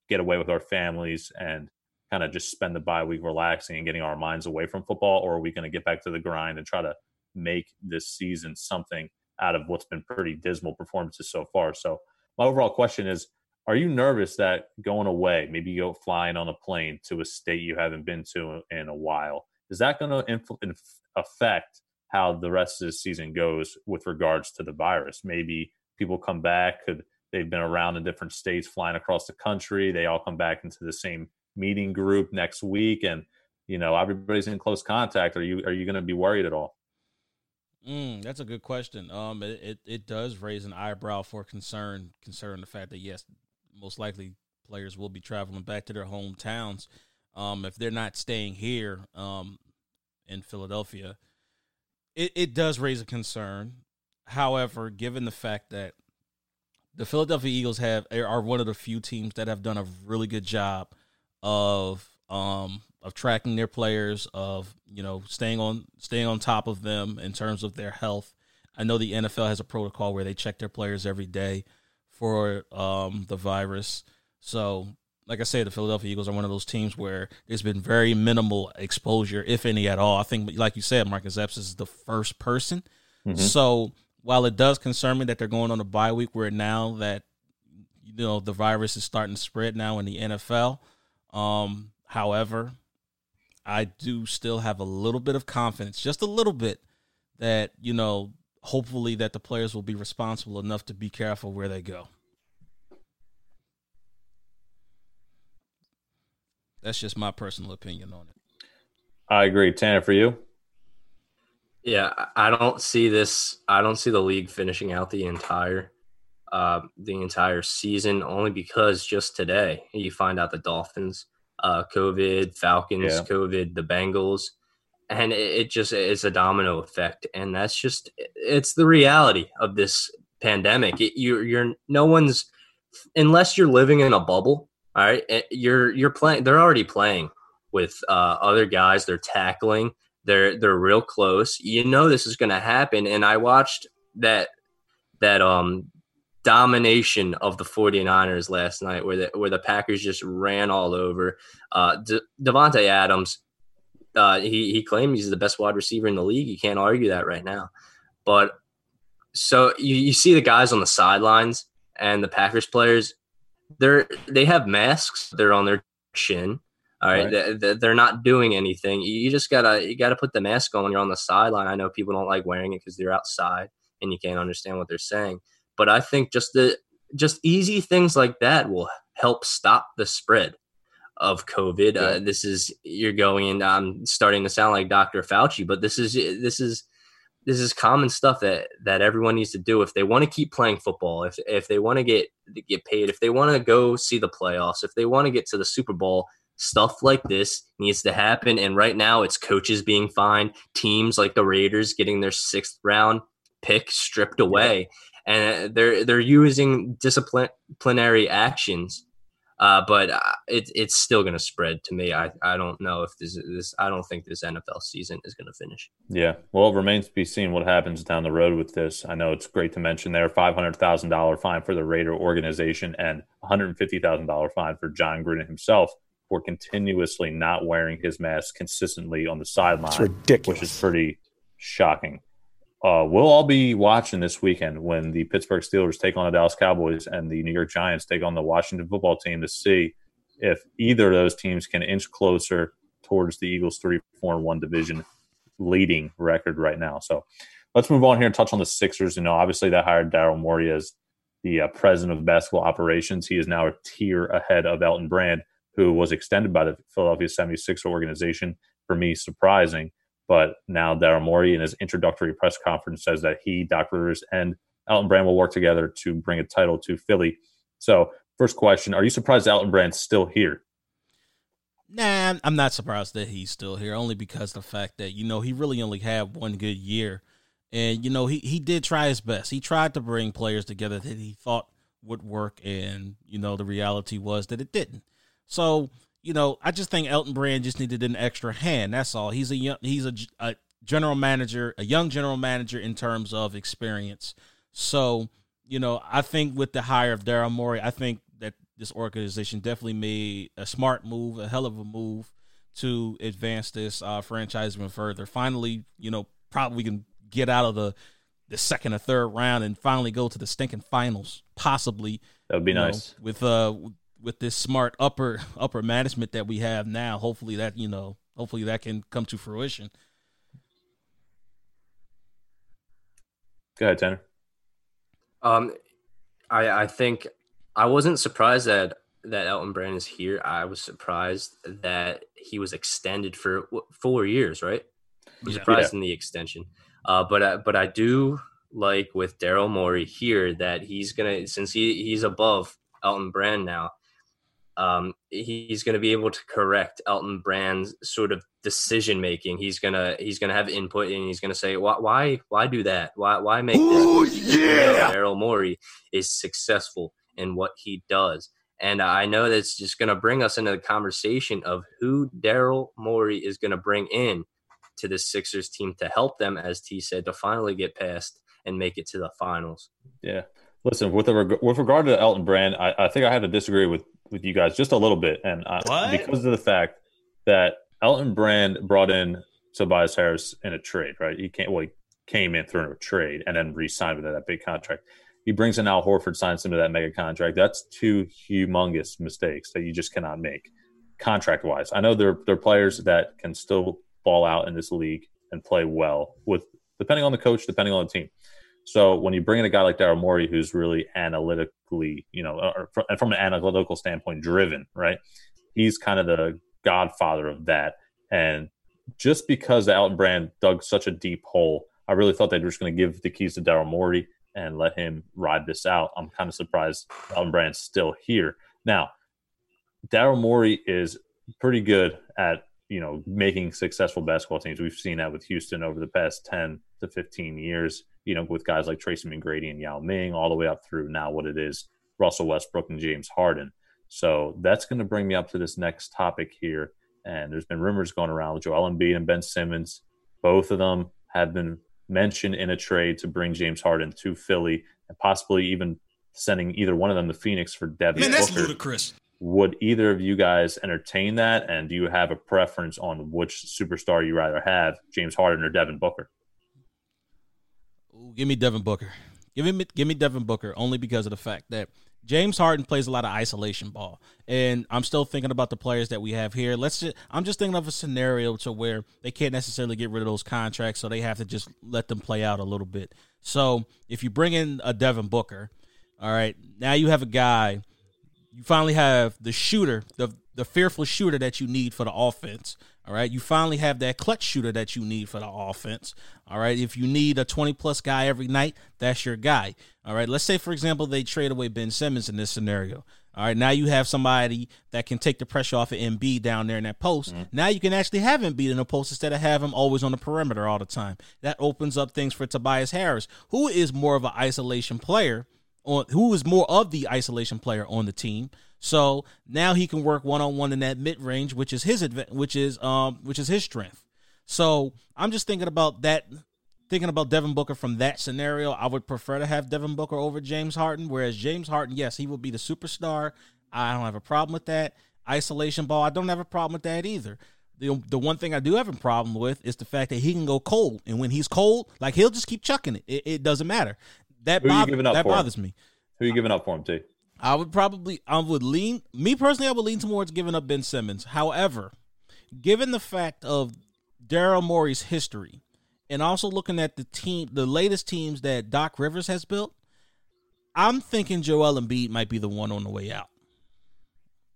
get away with our families and kind of just spend the bye week relaxing and getting our minds away from football, or are we going to get back to the grind and try to make this season something out of what's been pretty dismal performances so far? So my overall question is are you nervous that going away, maybe you go flying on a plane to a state you haven't been to in a while, is that going to inf- affect how the rest of the season goes with regards to the virus? Maybe people come back, could they've been around in different states, flying across the country, they all come back into the same meeting group next week, and you know everybody's in close contact. Are you are you going to be worried at all? Mm, that's a good question. Um, it, it, it does raise an eyebrow for concern, concerning the fact that yes, most likely players will be traveling back to their hometowns. Um, if they're not staying here, um, in Philadelphia, it, it does raise a concern. However, given the fact that the Philadelphia Eagles have are one of the few teams that have done a really good job of um of tracking their players, of you know staying on staying on top of them in terms of their health. I know the NFL has a protocol where they check their players every day for um the virus. So, like I said, the Philadelphia Eagles are one of those teams where there's been very minimal exposure, if any at all. I think, like you said, Marcus Epps is the first person. Mhm. So, while it does concern me that they're going on a bye week, where now that you know the virus is starting to spread now in the NFL, um, however, I do still have a little bit of confidence, just a little bit, that you know, hopefully, that the players will be responsible enough to be careful where they go. That's just my personal opinion on it. I agree, Tanner. For you, Yeah, I I don't see this. I don't see the league finishing out the entire, uh, the entire season. Only because just today you find out the Dolphins, uh, COVID, Falcons, Yeah. COVID, the Bengals, and it, it just it's a domino effect, and that's just it's the reality of this pandemic. It, you're you're no one's unless you're living in a bubble. All right, eh, you're you're playing. They're already playing with uh, other guys. They're tackling they're they're real close. You know this is going to happen and I watched that that um domination of the 49ers last night where the where the Packers just ran all over uh De- Davante Adams uh he he claimed he's the best wide receiver in the league. You can't argue that right now. But so you, you see the guys on the sidelines and the Packers players they're they have masks they're on their chin all right, Right. They- they- they're not doing anything. You you just gotta you gotta put the mask on when you're on the sideline. I know people don't like wearing it because they're outside and you can't understand what they're saying. But I think just the just easy things like that will help stop the spread of COVID. Yeah. Uh, this is you're going and I'm starting to sound like Dr. Fauci, but this is this is this is common stuff that that everyone needs to do if they want to keep playing football, if if they want to get get paid, if they want to go see the playoffs, if they want to get to the Super Bowl, stuff like this needs to happen. And right now, it's coaches being fined, teams like the Raiders getting their sixth round pick stripped away, and they're they're using disciplinary actions. Uh, but uh, it, it's still going to spread to me. I, I don't know if this this I don't think this NFL season is going to finish. Yeah. Well, it remains to be seen what happens down the road with this. I know it's great to mention there $500,000 fine for the Raider organization and $150,000 fine for Jon Gruden himself for continuously not wearing his mask consistently on the sideline, It's ridiculous. which is pretty shocking. Uh, we'll all be watching this weekend when the Pittsburgh Steelers take on the Dallas Cowboys and the New York Giants take on the Washington football team to see if either of those teams can inch closer towards the Eagles' 3 4 1 division leading record right now. So let's move on here and touch on the Sixers. You know, obviously they hired Daryl Morey as the uh, president of basketball operations. He is now a tier ahead of Elton Brand, who was extended by the Philadelphia 76er organization. For me, surprising. But now Daryl Morey in his introductory press conference says that he, Doc Rivers, and Elton Brand will work together to bring a title to Philly. So, first question: Are you surprised Elton Brand's still here? Nah, I'm not surprised that he's still here, only because the fact that you know he really only had one good year, and you know he he did try his best. He tried to bring players together that he thought would work, and you know the reality was that it didn't. So you know, I just think Elton Brand just needed an extra hand. That's all. He's a young, he's a, a general manager, a young general manager in terms of experience. So, you know, I think with the hire of Daryl Morey, I think that this organization definitely made a smart move, a hell of a move to advance this uh, franchise even further. Finally, you know, probably we can get out of the the second or third round and finally go to the stinking finals, possibly. That would be nice know, with uh with this smart upper upper management that we have now. Hopefully that you know, hopefully that can come to fruition. Go ahead, Tanner. Um, I I think I wasn't surprised that that Elton Brand is here. I was surprised that he was extended for what, four years. Right? I was Yeah. surprised Yeah. in the extension. Uh, but I, but I do like with Daryl Morey here that he's gonna since he he's above Elton Brand now. Um, he's going to be able to correct Elton Brand's sort of decision making. He's gonna he's gonna have input and he's gonna say why why why do that? Why why make Ooh, this? Because we know yeah. Daryl Morey is successful in what he does. And I know that's just going to bring us into the conversation of who Daryl Morey is going to bring in to the Sixers team to help them, as T said, to finally get past and make it to the finals. Yeah. Listen, with the reg- with regard to Elton Brand, I, I think I had to disagree with with you guys just a little bit, and uh, I, because of the fact that Elton Brand brought in Tobias Harris in a trade, right? He came well, he came in through a trade and then re-signed with that big contract. He brings in Al Horford, signs him to that mega contract. That's two humongous mistakes that you just cannot make contract wise. I know there there are players that can still ball out in this league and play well with depending on the coach, depending on the team. So when you bring in a guy like Daryl Morey, who's really analytically, you know, and from an analytical standpoint, driven, right? He's kind of the godfather of that. And just because the Elton Brand dug such a deep hole, I really thought they were just going to give the keys to Daryl Morey and let him ride this out. I'm kind of surprised Elton Brand's still here. Now, Daryl Morey is pretty good at you know making successful basketball teams. We've seen that with Houston over the past ten to fifteen years. You know, with guys like Tracy McGrady and Yao Ming, all the way up through now what it is Russell Westbrook and James Harden. So that's going to bring me up to this next topic here. And there's been rumors going around with Joel Embiid and Ben Simmons. Both of them have been mentioned in a trade to bring James Harden to Philly and possibly even sending either one of them to Phoenix for Devin Man, that's Booker. ludicrous. Would either of you guys entertain that? And do you have a preference on which superstar you rather have, James Harden or Devin Booker? Ooh, give me Devin Booker. Give me give me Devin Booker only because of the fact that James Harden plays a lot of isolation ball, and I'm still thinking about the players that we have here. Let's just I'm just thinking of a scenario to where they can't necessarily get rid of those contracts, so they have to just let them play out a little bit. So if you bring in a Devin Booker, all right, now you have a guy. You finally have the shooter, the the fearful shooter that you need for the offense. All right, you finally have that clutch shooter that you need for the offense. All right, if you need a 20 plus guy every night, that's your guy. All right, let's say, for example, they trade away Ben Simmons in this scenario. All right, now you have somebody that can take the pressure off of Embiid down there in that post. Mm-hmm. Now you can actually have Embiid in the post instead of have him always on the perimeter all the time. That opens up things for Tobias Harris, who is more of an isolation player on who is more of the isolation player on the team. So now he can work one on one in that mid range, which is his which is um which is his strength. So I'm just thinking about that, thinking about Devin Booker from that scenario. I would prefer to have Devin Booker over James Harden. Whereas James Harden, yes, he will be the superstar. I don't have a problem with that. Isolation ball, I don't have a problem with that either. The, the one thing I do have a problem with is the fact that he can go cold, and when he's cold, like he'll just keep chucking it. It, it doesn't matter. That Who are you bother, giving up that for him? bothers me. Who are you giving up for him, i would probably I would lean me personally I would lean towards giving up Ben Simmons. However, given the fact of Daryl Morey's history and also looking at the team the latest teams that Doc Rivers has built, I'm thinking Joel Embiid might be the one on the way out.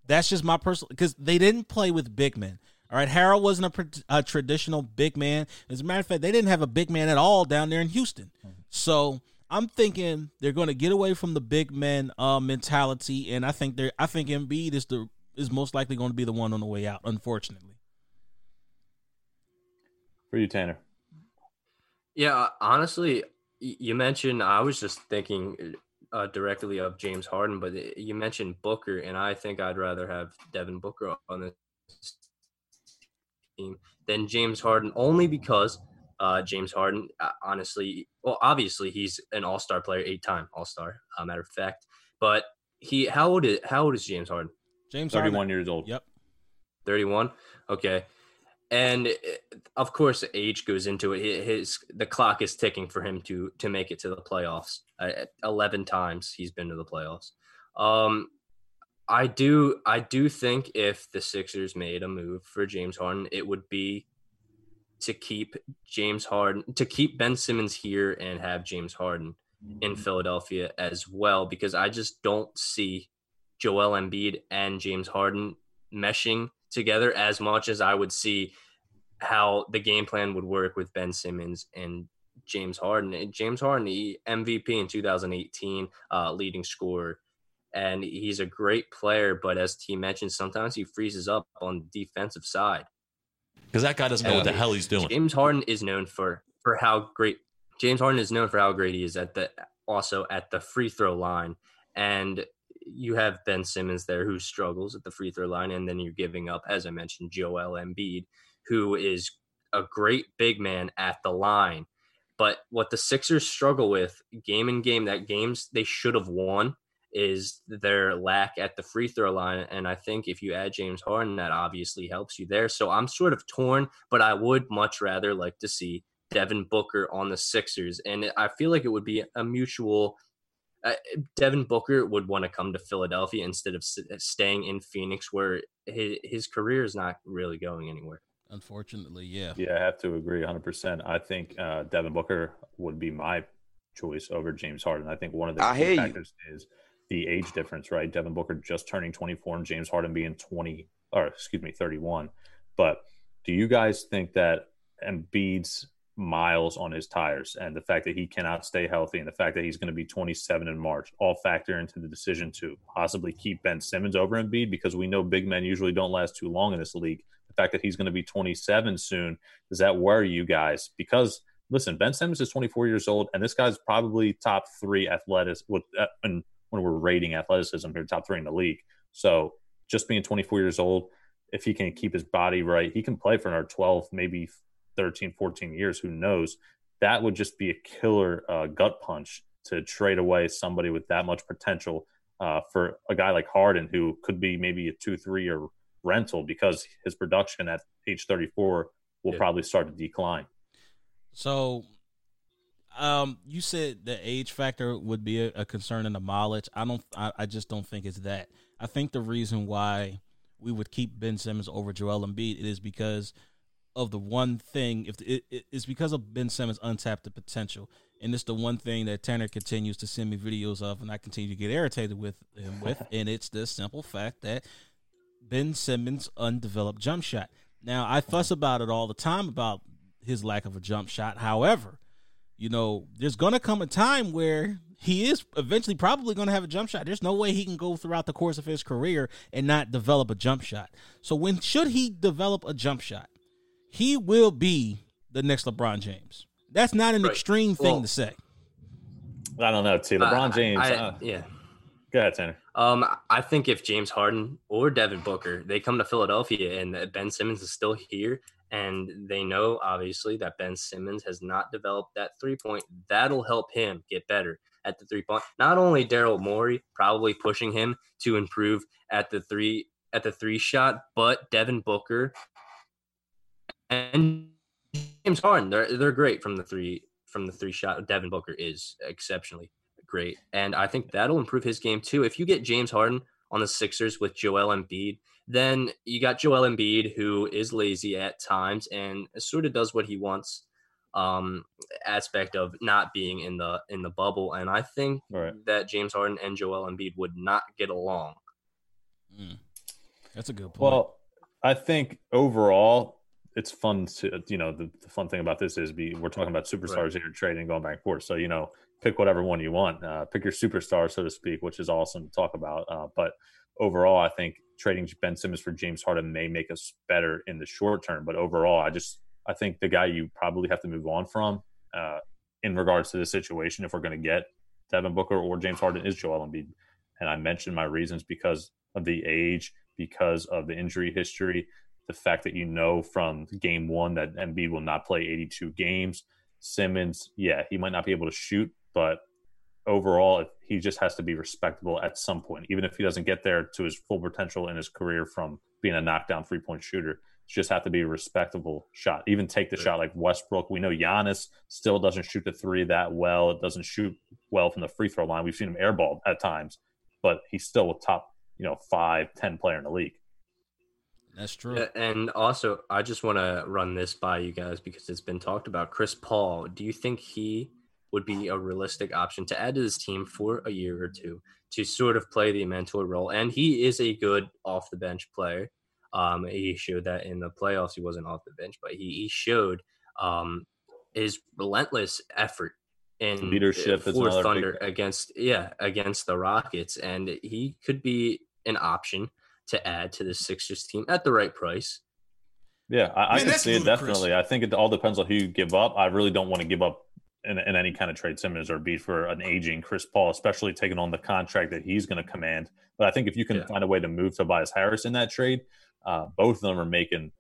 That's just my personal because they didn't play with big men. All right, Harrell wasn't a, a traditional big man. As a matter of fact, they didn't have a big man at all down there in Houston. So I'm thinking they're going to get away from the big man uh, mentality, and I think they're. I think Embiid is the is most likely going to be the one on the way out. Unfortunately, For you, Tanner. Yeah, honestly, you mentioned I was just thinking uh, directly of James Harden, but uh, you mentioned Booker, and I think I'd rather have Devin Booker on this team than James Harden, only because uh, James Harden, uh, honestly, well, obviously he's an All Star player, eight time All Star, uh, matter of fact, but he how old is how old is James Harden? James Harden. 31 years old. Yep. 31 okay and uh, of course age goes into it his the clock is ticking for him to to make it to the playoffs uh, 11 times he's been to the playoffs um i do i do think if the sixers made a move for james harden it would be to keep james harden to keep ben simmons here and have james harden in philadelphia as well because i just don't see joel embiid and james harden meshing together as much as I would see how the game plan would work with Ben Simmons and James Harden. And James Harden, he MVP in 2018, uh, leading scorer, and he's a great player. But as T mentioned, sometimes he freezes up on the defensive side. Because that guy doesn't know what the um, hell he's doing. James Harden is known for for how great James Harden is known for how great he is at the also at the free throw line, and you have Ben Simmons there who struggles at the free throw line, and then you're giving up, as I mentioned, Joel Embiid, who is a great big man at the line. But what the Sixers struggle with game in game, that games they should have won, is their lack at the free throw line. And I think if you add James Harden, that obviously helps you there. So I'm sort of torn, but I would much rather like to see Devin Booker on the Sixers. And I feel like it would be a mutual. Uh, Devin Booker would want to come to Philadelphia instead of s- staying in Phoenix, where his, his career is not really going anywhere. Unfortunately, yeah. Yeah, I have to agree 100%. I think uh, Devin Booker would be my choice over James Harden. I think one of the I key you. factors is the age difference, right? Devin Booker just turning 24 and James Harden being 20, or excuse me, 31. But do you guys think that Embiid's miles on his tires and the fact that he cannot stay healthy and the fact that he's going to be 27 in March all factor into the decision to possibly keep Ben Simmons over Embiid because we know big men usually don't last too long in this league. The fact that he's going to be 27 soon, does that worry you guys? Because listen, Ben Simmons is 24 years old and this guy's probably top three athletics with uh, and when we're rating athleticism here, top three in the league. So just being 24 years old, if he can keep his body right, he can play for another 12, maybe 13, 14 years. Who knows? That would just be a killer uh, gut punch to trade away somebody with that much potential uh, for a guy like Harden, who could be maybe a two, three year rental because his production at age 34 will Yeah. probably start to decline. So, um, you said the age factor would be a, a concern in the mileage. I don't. I, I just don't think it's that. I think the reason why we would keep Ben Simmons over Joel Embiid it is because of the one thing. If it, it, it's because of Ben Simmons' untapped potential, and it's the one thing that Tanner continues to send me videos of, and I continue to get irritated with him with, and it's the simple fact that Ben Simmons' undeveloped jump shot. Now I fuss about it all the time about his lack of a jump shot. However, you know, there's gonna come a time where he is eventually probably gonna have a jump shot. There's no way he can go throughout the course of his career and not develop a jump shot. So when should he develop a jump shot? He will be the next LeBron James. That's not an Right. extreme thing Well- to say. I don't know, T. LeBron Uh, James. I- uh, yeah. go ahead, Tanner. Um, I think if James Harden or Devin Booker they come to Philadelphia and Ben Simmons is still here, and they know obviously that Ben Simmons has not developed that three point, that'll help him get better at the three point. Not only Daryl Morey probably pushing him to improve at the three at the three shot, but Devin Booker and James Harden, they're they're great from the three from the three shot. Devin Booker is exceptionally great, and I think that'll improve his game too. If you get James Harden on the Sixers with Joel Embiid, then you got Joel Embiid who is lazy at times and sort of does what he wants. Um, aspect of not being in the in the bubble, and I think Right. that James Harden and Joel Embiid would not get along. Mm. That's a good point. Well, I think overall, it's fun to you know the, the fun thing about this is be we're talking about superstars here trading going back and forth. So you know, pick whatever one you want, uh, pick your superstar, so to speak, which is awesome to talk about. Uh, but overall, I think trading Ben Simmons for James Harden may make us better in the short term. But overall, I just I think the guy you probably have to move on from uh, in regards to this situation, if we're going to get Devin Booker or James Harden, is Joel Embiid. And I mentioned my reasons because of the age, because of the injury history, the fact that you know from game one that Embiid will not play 82 games. Simmons, yeah, he might not be able to shoot, but overall, he just has to be respectable at some point, even if he doesn't get there to his full potential in his career from being a knockdown three point shooter. Just have to be a respectable shot. Even take the Right. shot like Westbrook. We know Giannis still doesn't shoot the three that well. It doesn't shoot well from the free throw line. We've seen him airball at times, but he's still a top, you know, five, ten player in the league. That's true. Yeah, and also, I just want to run this by you guys because it's been talked about. Chris Paul, do you think he would be a realistic option to add to this team for a year or two to sort of play the mentor role? And he is a good off the bench player. Um, he showed that in the playoffs. He wasn't off the bench, but he, he showed um, his relentless effort in Leadership for another big Thunder against yeah against the Rockets, and he could be an option to add to the Sixers team at the right price. Yeah, I, I Man, can that's see it definitely. I think it all depends on who you give up. I really don't want to give up in, in any kind of trade Simmons or Embiid for an aging Chris Paul, especially taking on the contract that he's going to command. But I think if you can Yeah. find a way to move Tobias Harris in that trade, uh, both of them are making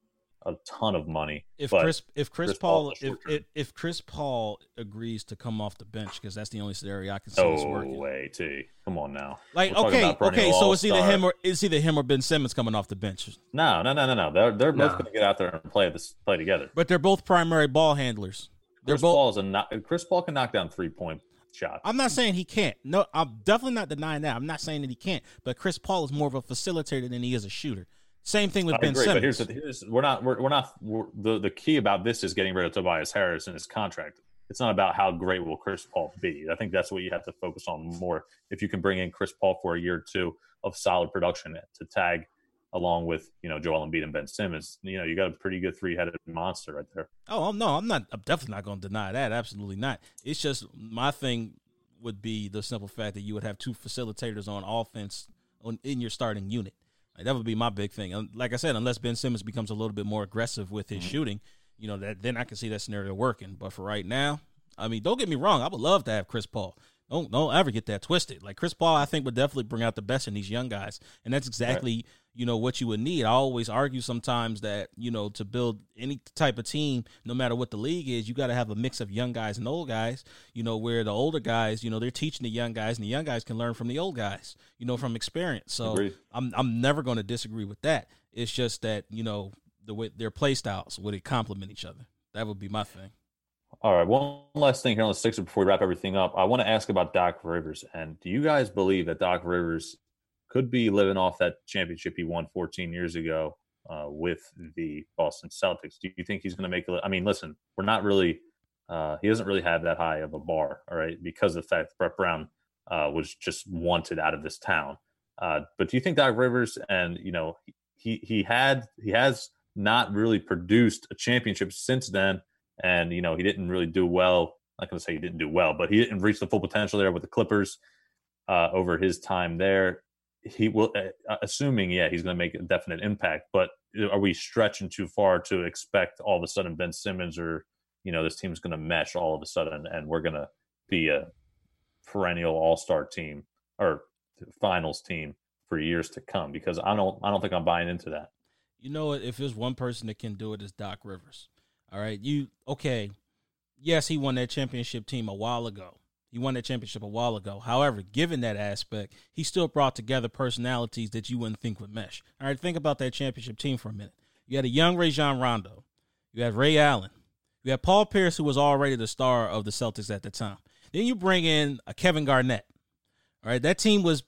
a ton of money. if Chris if Chris, Chris Paul Paul if, if if Chris Paul agrees to come off the bench because that's the only scenario I can see this no working. way, T. Come on now. Like We're okay, okay, so it's either him or it's either him or Ben Simmons coming off the bench. no, no, no, no, no. They're they're both going to get out there and play this play together. But they're both primary ball handlers. They're Chris both Paul is a knock, Chris Paul can knock down three point shots. I'm not saying he can't. No, I'm definitely not denying that. I'm not saying that he can't. But Chris Paul is more of a facilitator than he is a shooter. Same thing with I Ben agree, Simmons. but here's the, here's we're not we're, we're not we're, the the key about this is getting rid of Tobias Harris and his contract. It's not about how great will Chris Paul be. I think that's what you have to focus on more. If you can bring in Chris Paul for a year or two of solid production to tag along with you know Joel Embiid and Ben Simmons, you know you got a pretty good three headed monster right there. Oh no, I'm not. I'm definitely not going to deny that. Absolutely not. It's just my thing would be the simple fact that you would have two facilitators on offense on in your starting unit. Like, that would be my big thing. And Like I said, unless Ben Simmons becomes a little bit more aggressive with his mm-hmm. shooting, you know that then I can see that scenario working. But for right now, I mean, don't get me wrong. I would love to have Chris Paul. Don't don't ever get that twisted. Like Chris Paul, I think would definitely bring out the best in these young guys, and that's exactly you know what you would need. I always argue sometimes that you know to build any type of team, no matter what the league is, you got to have a mix of young guys and old guys. You know where the older guys, you know, they're teaching the young guys, and the young guys can learn from the old guys. You know from experience. So Agreed. I'm I'm never going to disagree with that. It's just that you know the way their play styles would it complement each other. That would be my thing. All right, one last thing here on the Sixers before we wrap everything up. I want to ask about Doc Rivers. And do you guys believe that Doc Rivers could be living off that championship he won 14 years ago uh, with the Boston Celtics? Do you think he's going to make a? I mean, listen, we're not really, uh, he doesn't really have that high of a bar, all right, because of the fact that Brett Brown uh, was just wanted out of this town. Uh, but do you think Doc Rivers and, you know, he, he had, he has not really produced a championship since then and you know he didn't really do well. I'm not going to say he didn't do well, but he didn't reach the full potential there with the Clippers uh, over his time there. He will, uh, assuming yeah, he's going to make a definite impact. But are we stretching too far to expect all of a sudden Ben Simmons or you know this team's going to mesh all of a sudden and we're going to be a perennial All Star team or finals team for years to come? Because I don't, I don't think I'm buying into that. You know? If there's one person that can do it, it's Doc Rivers. All right, you okay? Yes, he won that championship team a while ago. He won that championship a while ago. However, given that aspect, he still brought together personalities that you wouldn't think would mesh. All right, think about that championship team for a minute. You had a young Rajon Rondo. You had Ray Allen. You had Paul Pierce, who was already the star of the Celtics at the time. Then you bring in a Kevin Garnett. All right, that team was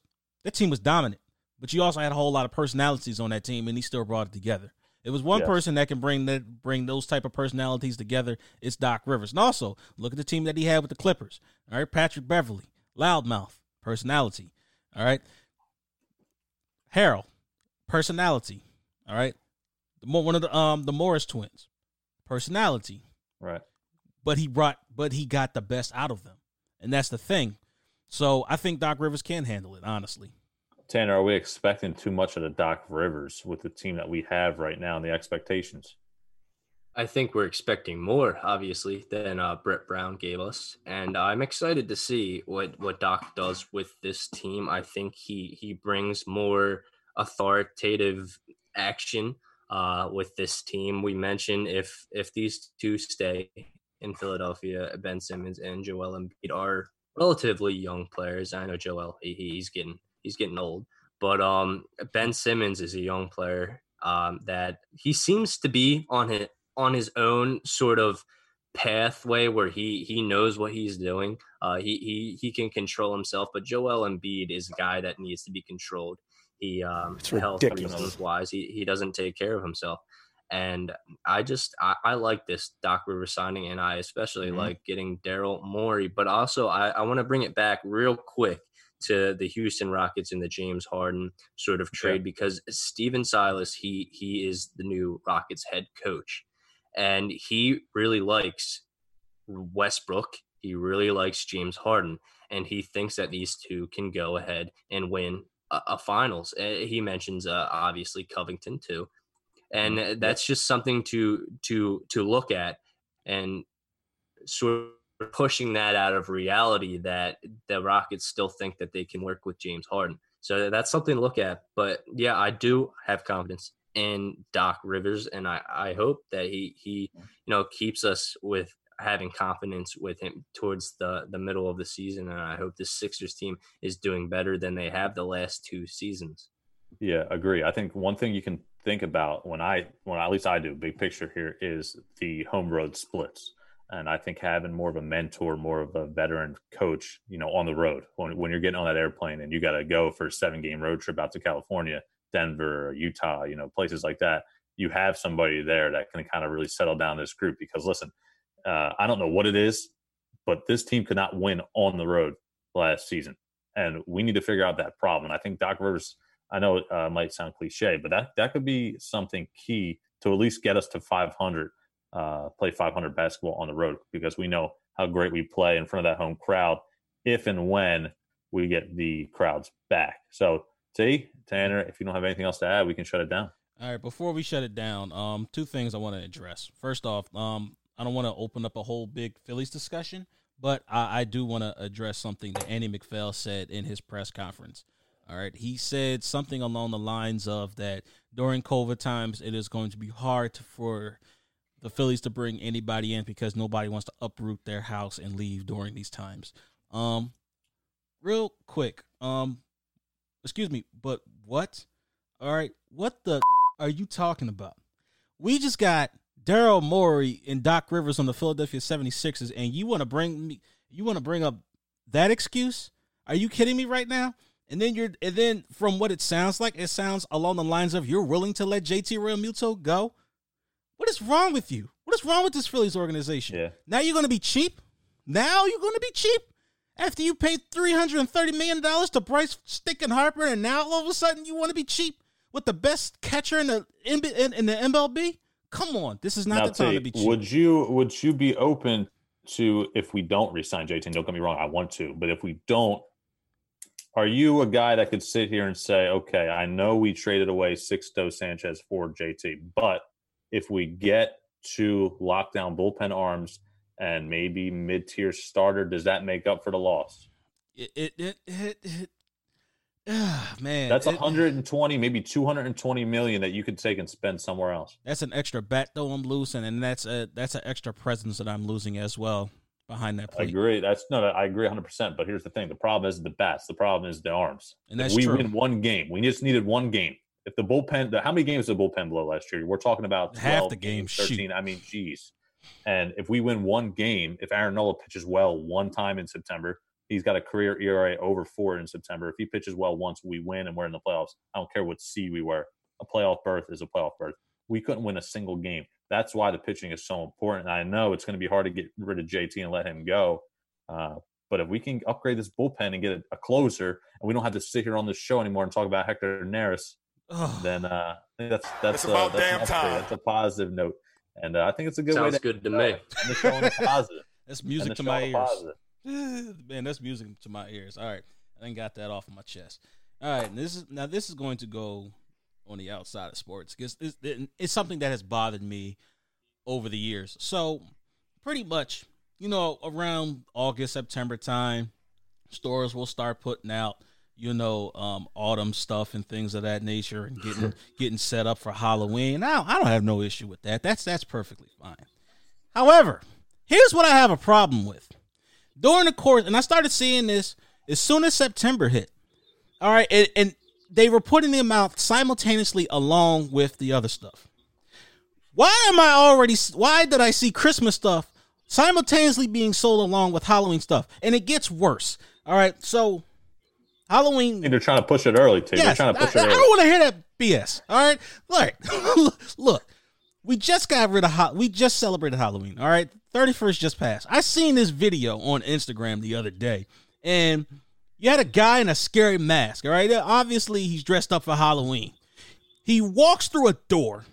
that team was dominant, but you also had a whole lot of personalities on that team, and he still brought it together. It was one Yes. person that can bring that bring those type of personalities together. It's Doc Rivers, and also look at the team that he had with the Clippers. All right, Patrick Beverley, loudmouth, personality. All right, Harrell, personality. All right, one of the um the Morris twins, personality. Right. But he brought, but he got the best out of them, and that's the thing. So I think Doc Rivers can handle it. Honestly, Tanner, are we expecting too much of the Doc Rivers with the team that we have right now and the expectations? I think we're expecting more, obviously, than uh, Brett Brown gave us, and I'm excited to see what what Doc does with this team. I think he he brings more authoritative action uh, with this team. We mentioned if if these two stay in Philadelphia, Ben Simmons and Joel Embiid are relatively young players. I know Joel he, he's getting he's getting old, but um, Ben Simmons is a young player um, that he seems to be on it on his own sort of pathway where he he knows what he's doing. Uh, he he he can control himself, but Joel Embiid is a guy that needs to be controlled. He um, health reasons wise, he he doesn't take care of himself. And I just I, I like this Doc Rivers signing, and I especially Mhm. like getting Daryl Morey. But also, I, I want to bring it back real quick to the Houston Rockets and the James Harden sort of trade because Stephen Silas he he is the new Rockets head coach, and he really likes Westbrook. He really likes James Harden, and he thinks that these two can go ahead and win a, a finals. Uh, He mentions uh, obviously Covington too, and Mhm. that's just something to to to look at and sort of pushing that out of reality that the Rockets still think that they can work with James Harden. So that's something to look at. But yeah, I do have confidence in Doc Rivers, and I, I hope that he he you know keeps us with having confidence with him towards the the middle of the season. And I hope this Sixers team is doing better than they have the last two seasons. Yeah, agree. I think one thing you can think about when I, when at least I do, big picture here is the home road splits. And I think having more of a mentor, more of a veteran coach, you know, on the road when, when you're getting on that airplane and you got to go for a seven game road trip out to California, Denver, Utah, you know, places like that, you have somebody there that can kind of really settle down this group. Because listen, uh, I don't know what it is, but this team could not win on the road last season. And we need to figure out that problem. And I think Doc Rivers, I know it uh, might sound cliche, but that, that could be something key to at least get us to 500, uh, play 500 basketball on the road because we know how great we play in front of that home crowd if and when we get the crowds back. So, T, Tanner, if you don't have anything else to add, we can shut it down. All right, before we shut it down, um, two things I want to address. First off, um, I don't want to open up a whole big Phillies discussion, but I, I do want to address something that Andy MacPhail said in his press conference. All right, he said something along the lines of that during COVID times, it is going to be hard for the Phillies to bring anybody in because nobody wants to uproot their house and leave during these times. Um, real quick, um, excuse me, but what? All right, what the are you talking about? We just got Daryl Morey and Doc Rivers on the Philadelphia 76ers, and you want to bring me you want to bring up that excuse? Are you kidding me right now? And then you're and then from what it sounds like, it sounds along the lines of you're willing to let JT Realmuto go. What is wrong with you? What is wrong with this Phillies organization? Yeah. Now you're gonna be cheap? Now you're gonna be cheap? After you paid three hundred and thirty million dollars to Bryce Stinkin' Harper, and now all of a sudden you want to be cheap with the best catcher in the in, in, in the MLB? Come on, this is not now, the time T, to be cheap. would you would you be open to if we don't resign JT? Don't get me wrong, I want to, but if we don't, are you a guy that could sit here and say, okay, I know we traded away Sixto Sanchez for JT, but if we get to lockdown bullpen arms and maybe mid tier starter, does that make up for the loss? It it it, it, it ah, man, That's it- 120, maybe 220 million that you could take and spend somewhere else. That's an extra bat though I'm losing, and that's a that's an extra presence that I'm losing as well behind that I plate. agree. That's no, I agree 100. percent But here's the thing: the problem isn't the bats. The problem is the arms. And If that's we true. win one game. We just needed one game. If the bullpen, the, how many games did the bullpen blow last year? We're talking about 12, Half the games, 13. shoot. I mean, geez. And if we win one game, if Aaron Nola pitches well one time in September, he's got a career ERA over four in September. If he pitches well once, we win and we're in the playoffs. I don't care what seed we were. A playoff berth is a playoff berth. We couldn't win a single game. That's why the pitching is so important. And I know it's going to be hard to get rid of JT and let him go. Uh, but if we can upgrade this bullpen and get a, a closer, and we don't have to sit here on this show anymore and talk about Hector Neris, Ugh. then uh, I think that's that's It's uh, about that's, damn time. that's a positive note, and uh, I think it's a good way Sounds to good to end me. it. End the show on a positive. That's music to my ears. Man, that's music to my ears. All right, I then got that off my chest. All right, this is now this is going to go on the outside of sports because it's, it's something that has bothered me over the years. So, pretty much, you know, around August, September time, stores will start putting out, you know, um, autumn stuff and things of that nature, and getting getting set up for Halloween. Now, I don't have no issue with that. That's that's perfectly fine. However, here's what I have a problem with during the course, and I started seeing this as soon as September hit. All right, and, and they were putting them out simultaneously along with the other stuff. Why am I already? Why did I see Christmas stuff simultaneously being sold along with Halloween stuff? And it gets worse. All right, so Halloween. Think they're trying to push it early, too. They're trying to push I, it I don't want to hear that BS. All right, look, look, we just got rid of hot. we just celebrated Halloween. All right, thirty first just passed. I seen this video on Instagram the other day, and you had a guy in a scary mask. All right, obviously he's dressed up for Halloween. He walks through a door,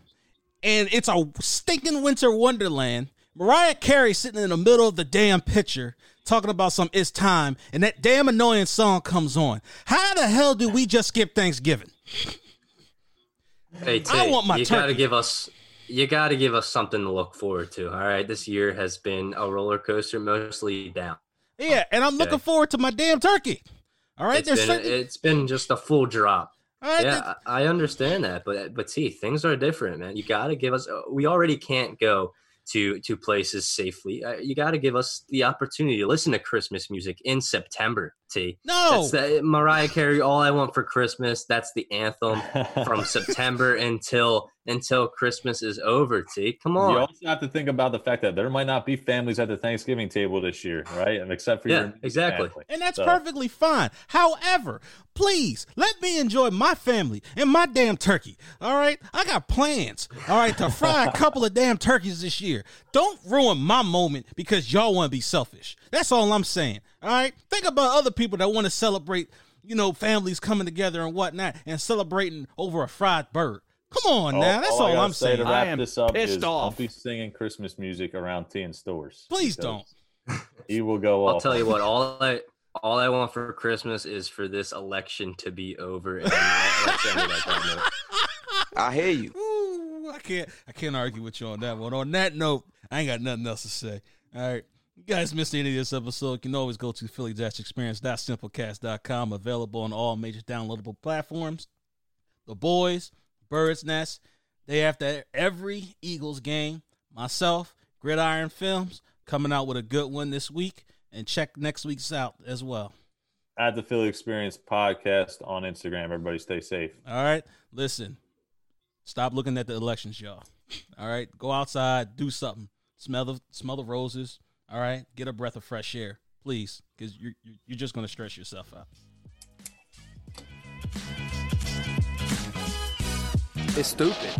and it's a stinking winter wonderland. Mariah Carey sitting in the middle of the damn picture talking about some it's time, and that damn annoying song comes on. How the hell do we just skip Thanksgiving? Hey, T, I want my you gotta give us you gotta give us something to look forward to. All right, this year has been a roller coaster, mostly down. Yeah, and I'm looking forward to my damn turkey. All right, It's there's been certain, it's been just a full drop. right, Yeah, I I understand that, but but see, things are different, man. You got to give us. We already can't go to to places safely. Uh, You got to give us the opportunity to listen to Christmas music in September. T. no, That's the, Mariah Carey. All I want for Christmas. That's the anthem from September until until Christmas is over. T. Come on. You also have to think about the fact that there might not be families at the Thanksgiving table this year, right? And except for Yeah, your immediate exactly. family. and that's So, perfectly fine. However, please let me enjoy my family and my damn turkey. All right, I got plans. All right, to fry a couple of damn turkeys this year. Don't ruin my moment because y'all want to be selfish. That's all I'm saying. All right, think about other people that want to celebrate. You know, families coming together and whatnot, and celebrating over a fried bird. Come on now, that's all, all I'm say saying. To I wrap am this up pissed is off. don't be singing Christmas music around T in stores. Please don't. He will go I'll off. tell you what. All I all I want for Christmas is for this election to be over. And let's end it at that note. I hear you. Ooh, I can't I can't argue with you on that one. On that note, I ain't got nothing else to say. All right. You guys missed any of this episode, you can always go to philly-experience.simplecast.com, available on all major downloadable platforms. The boys, Bird's Nest, day after every Eagles game. Myself, Gridiron Films, coming out with a good one this week. And check next week's out as well. At the Philly Experience podcast on Instagram. Everybody stay safe. All right. Listen, stop looking at the elections, y'all. All right. Go outside, do something. Smell the smell the roses. All right. Get a breath of fresh air, please, because you're you're you're just gonna stress yourself out. It's stupid.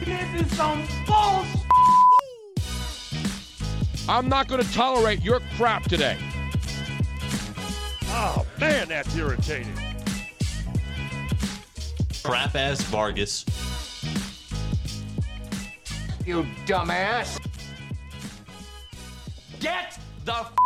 This is some bullshit. I'm not going to tolerate your crap today. Oh, man, that's irritating. Crap ass Vargas. You dumbass. Get the!